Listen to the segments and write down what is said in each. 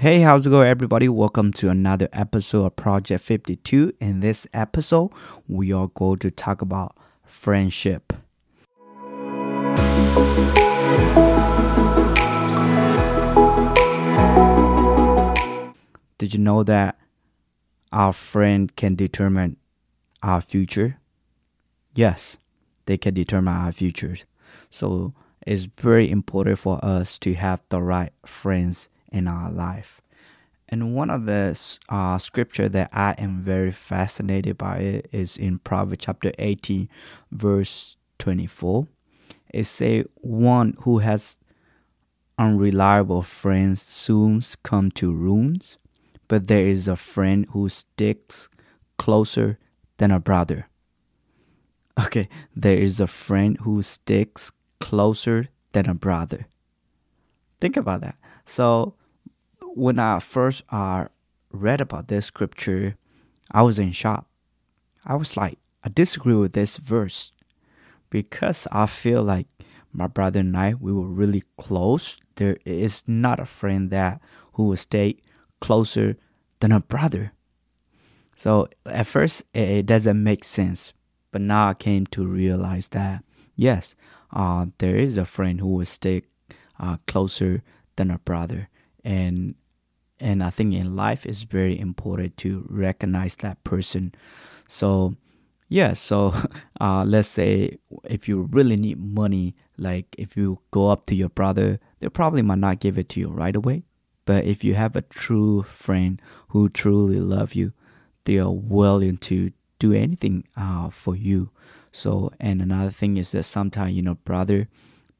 Hey, how's it going, everybody? Welcome to another episode of Project 52. In this episode, we are going to talk about friendship. Did you know that our friend can determine our future? Yes, they can determine our futures. So it's very important for us to have the right friends in our life. And one of the uh, scripture that I am very fascinated by it is in Proverbs chapter 18, verse 24. It say, "One who has unreliable friends soon come to ruins, but there is a friend who sticks closer than a brother." Okay, there is a friend who sticks closer than a brother. Think about that. So when I first uh, read about this scripture, I was in shock. I was like, I disagree with this verse because I feel like my brother and I we were really close. There is not a friend that who will stay closer than a brother. So at first it doesn't make sense, but now I came to realize that yes, uh, there is a friend who will stay uh, closer than a brother, and and I think in life it's very important to recognize that person. So yeah, so uh, let's say if you really need money, like if you go up to your brother, they probably might not give it to you right away. But if you have a true friend who truly love you, they are willing to do anything uh, for you. So, and another thing is that sometimes, you know, brother,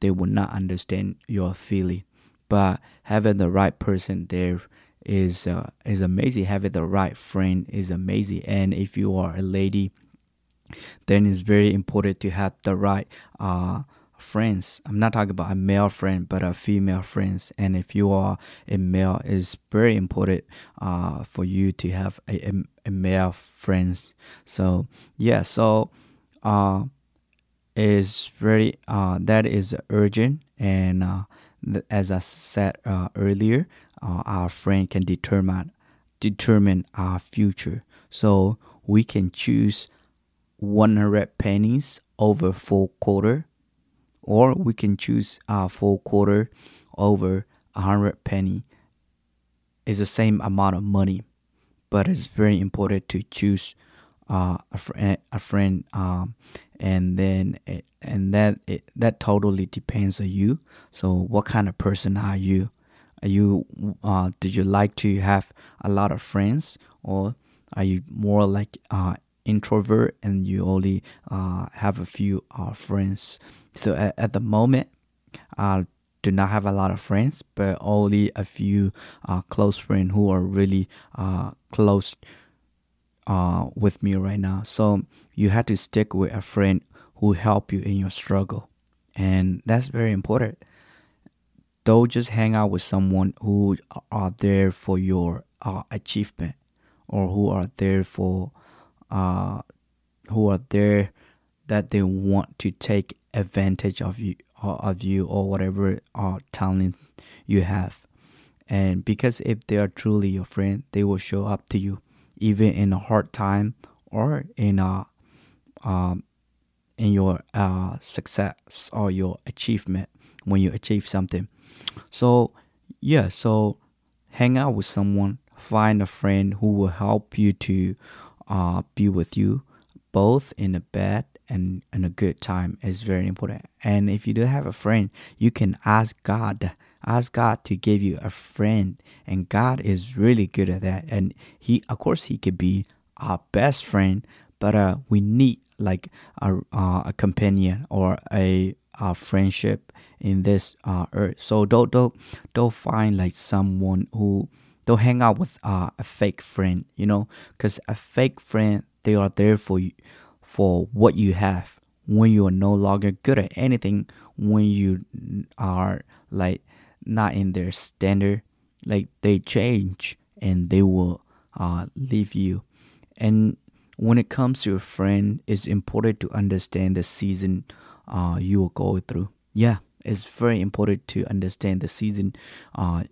they will not understand your feeling. But having the right person there is uh, is amazing. Having the right friend is amazing. And if you are a lady, then it's very important to have the right uh, friends. I'm not talking about a male friend, but a female friends. And if you are a male, it's very important uh, for you to have a, a, a male friends. So yeah, so uh, is very uh, that is urgent and uh, as I said uh, earlier, uh, our friend can determine determine our future. So we can choose 100 pennies over four quarter, or we can choose uh, four quarter over 100 penny. It's the same amount of money, but it's very important to choose uh, a, fr- a friend, um, and then and that it, that totally depends on you. So, what kind of person are you? Are you uh, did you like to have a lot of friends, or are you more like uh, introvert and you only uh, have a few uh, friends? So at, at the moment, I do not have a lot of friends, but only a few uh, close friends who are really uh, close uh, with me right now. So you have to stick with a friend who help you in your struggle, and that's very important. Don't just hang out with someone who are there for your uh, achievement, or who are there for, uh, who are there that they want to take advantage of you uh, of you or whatever uh, talent you have. And because if they are truly your friend, they will show up to you even in a hard time or in a um, in your uh, success or your achievement when you achieve something. So yeah, so hang out with someone, find a friend who will help you to uh, be with you both in a bad and in a good time is very important. And if you do have a friend, you can ask God ask God to give you a friend, and God is really good at that. And He, of course, He could be our best friend, but uh, we need like a, uh, a companion or a, a friendship in this uh, earth. So don't don't don't find like someone who don't hang out with uh, a fake friend, you know, because a fake friend they are there for you for what you have when you are no longer good at anything when you are like not in their standard like they change and they will uh, leave you and when it comes to a friend it's important to understand the season uh, you will go through yeah it's very important to understand the season uh,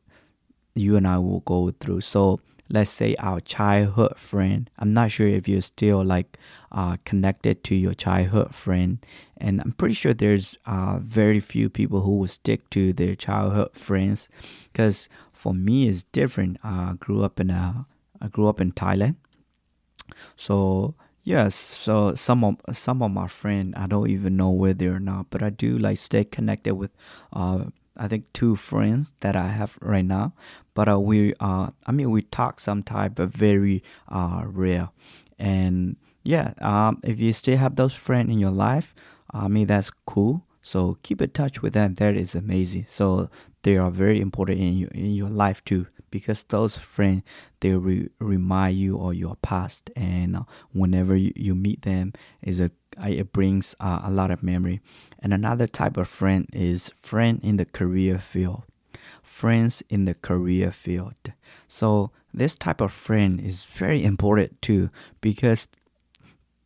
you and I will go through. So let's say our childhood friend. I'm not sure if you're still like uh, connected to your childhood friend, and I'm pretty sure there's uh, very few people who will stick to their childhood friends. Because for me, it's different. I grew up in a I grew up in Thailand, so yes. So some of some of my friends I don't even know where they're now, but I do like stay connected with. Uh, I think two friends that I have right now, but uh, we uh, I mean we talk sometimes, but very uh, rare, and yeah, um, if you still have those friends in your life, I mean that's cool. So keep in touch with them. That is amazing. So they are very important in your in your life too because those friends they re- remind you of your past and uh, whenever you, you meet them is a it brings uh, a lot of memory and another type of friend is friend in the career field. Friends in the career field. So this type of friend is very important too because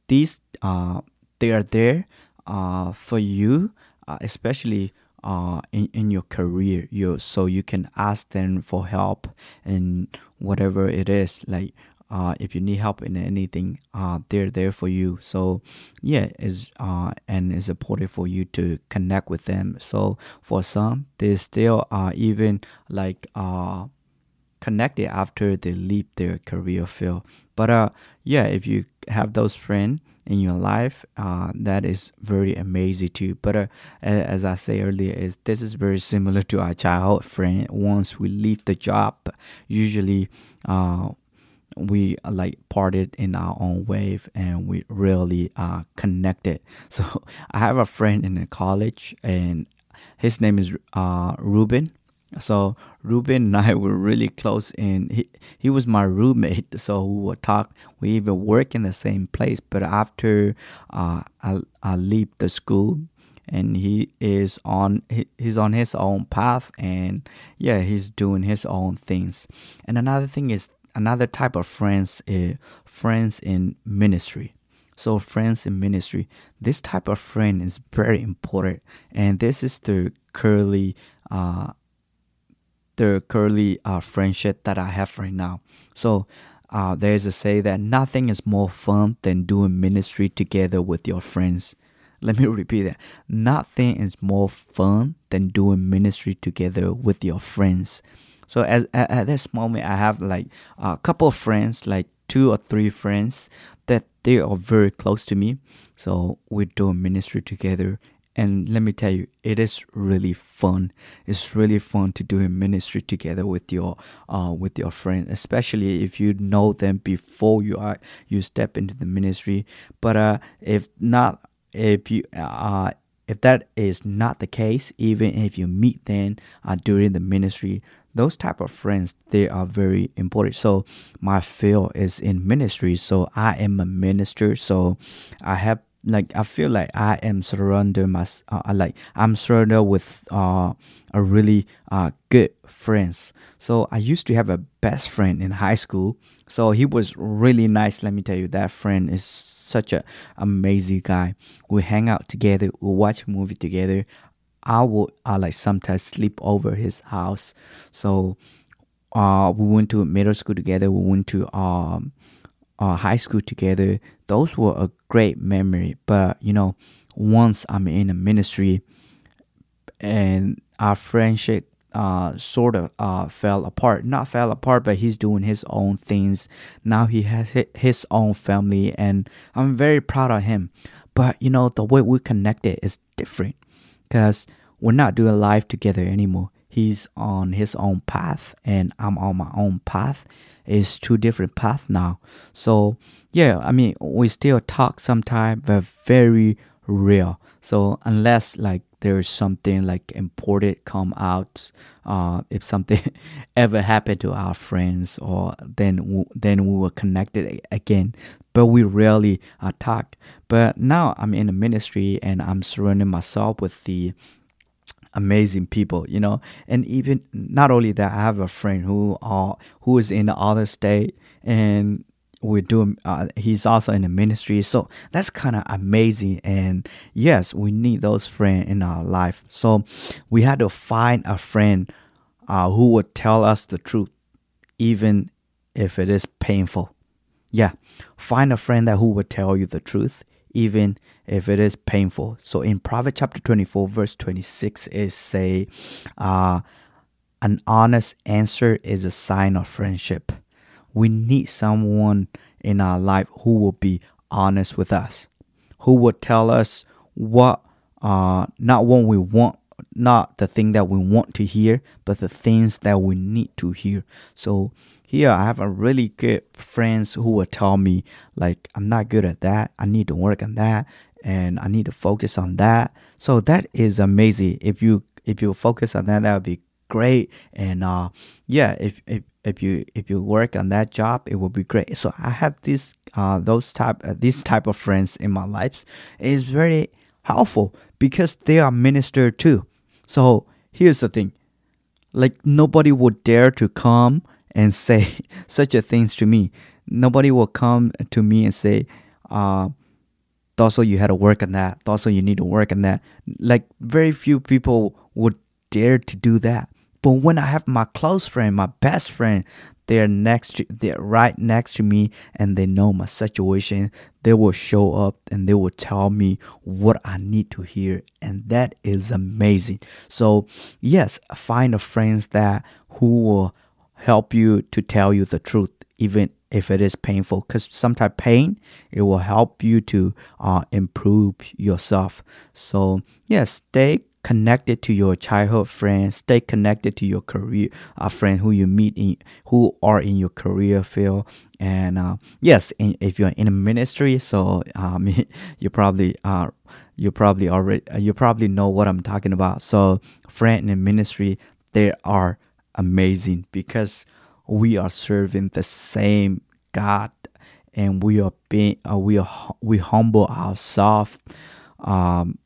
these uh, they are there uh, for you uh, especially uh, in, in your career. You so you can ask them for help and whatever it is. Like uh, if you need help in anything uh, they're there for you. So yeah is uh, and it's important for you to connect with them. So for some they still are even like uh, connected after they leave their career field. But uh yeah if you have those friends in your life uh, that is very amazing too but uh, as i say earlier is this is very similar to our childhood friend. Once we leave the job usually uh, we like parted in our own wave and we really connected so i have a friend in the college and his name is uh, ruben so Ruben and I were really close, and he he was my roommate. So we would talk. We even work in the same place. But after uh, I I leave the school, and he is on he's on his own path, and yeah, he's doing his own things. And another thing is another type of friends is friends in ministry. So friends in ministry, this type of friend is very important, and this is the curly. Uh, the curly uh, friendship that I have right now. So uh, there's a say that nothing is more fun than doing ministry together with your friends. Let me repeat that. Nothing is more fun than doing ministry together with your friends. So as at, this moment, I have like a couple of friends, like two or three friends that they are very close to me. So we do ministry together, and let me tell you, it is really fun. It's really fun to do a ministry together with your uh with your friends, especially if you know them before you are you step into the ministry. But uh, if not, if you uh if that is not the case, even if you meet them uh, during the ministry, those type of friends they are very important so my field is in ministry so i am a minister so i have like I feel like I am surrounded my uh, like I'm surrounded with uh, a really uh, good friends. So I used to have a best friend in high school. So he was really nice. Let me tell you, that friend is such a amazing guy. We hang out together. We watch movie together. I would I like sometimes sleep over his house. So uh, we went to middle school together. We went to um, uh, high school together. Those were a great memory. But you know, once I'm in a ministry, and our friendship uh, sort of uh, fell apart. Not fell apart, but he's doing his own things. Now he has his own family, and I'm very proud of him. But you know, the way we connected is different because we're not doing life together anymore. He's on his own path, and I'm on my own path It's two different paths now. So yeah, I mean we still talk sometimes, but very real. So unless like there's something like important come out, uh, if something ever happened to our friends, or then then we were connected again. But we rarely uh, talk. But now I'm in the ministry and I'm surrounding myself with the amazing people, you know. And even not only that, I have a friend who uh who is in the other state and we're doing uh, he's also in the ministry so that's kind of amazing and yes we need those friends in our life so we had to find a friend uh, who would tell us the truth, even if it is painful. Yeah, find a friend that who would tell you the truth, even if it is painful. So in Proverbs chapter 24, verse 26, is say, uh, an honest answer is a sign of friendship. We need someone in our life who will be honest with us, who will tell us what, uh, not what we want, not the thing that we want to hear, but the things that we need to hear. So here I have a really good friends who will tell me like I'm not good at that. I need to work on that and I need to focus on that. So that is amazing. If you if you focus on that, that would be great. And uh, yeah, if, if if you if you work on that job, it will be great. So I have this uh those type uh, these type of friends in my lives. It's very helpful because they are minister too. So here's the thing, like nobody would dare to come and say such a things to me. Nobody will come to me and say, uh, also you had to work on that. Also you need to work on that. Like very few people would dare to do that. But when I have my close friend, my best friend, they're next to, they're right next to me and they know my situation they will show up and they will tell me what i need to hear and that is amazing so yes find a friends that who will help you to tell you the truth, even if it is painful. Because sometimes pain, it will help you to uh, improve yourself. So yes, stay connected to your childhood friends. Stay connected to your career uh, friend who you meet in who are in your career field. And uh, yes, in, if you're in a ministry, so um, you probably uh, you probably already you probably know what I'm talking about. So friend in ministry, they are amazing because we are serving the same God and we are being uh, we are we humble ourselves um,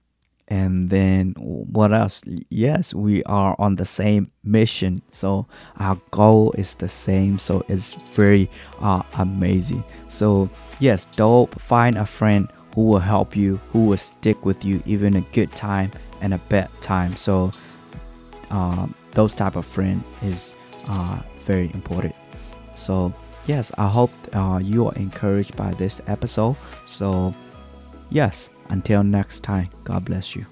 and then what else? Yes we are on the same mission. So our goal is the same. So it's very uh, amazing. So yes don't find a friend who will help you who will stick with you even a good time and a bad time. So um, those type of friend is uh, very important. So yes, I hope uh, you are encouraged by this episode. So yes, until next time, God bless you.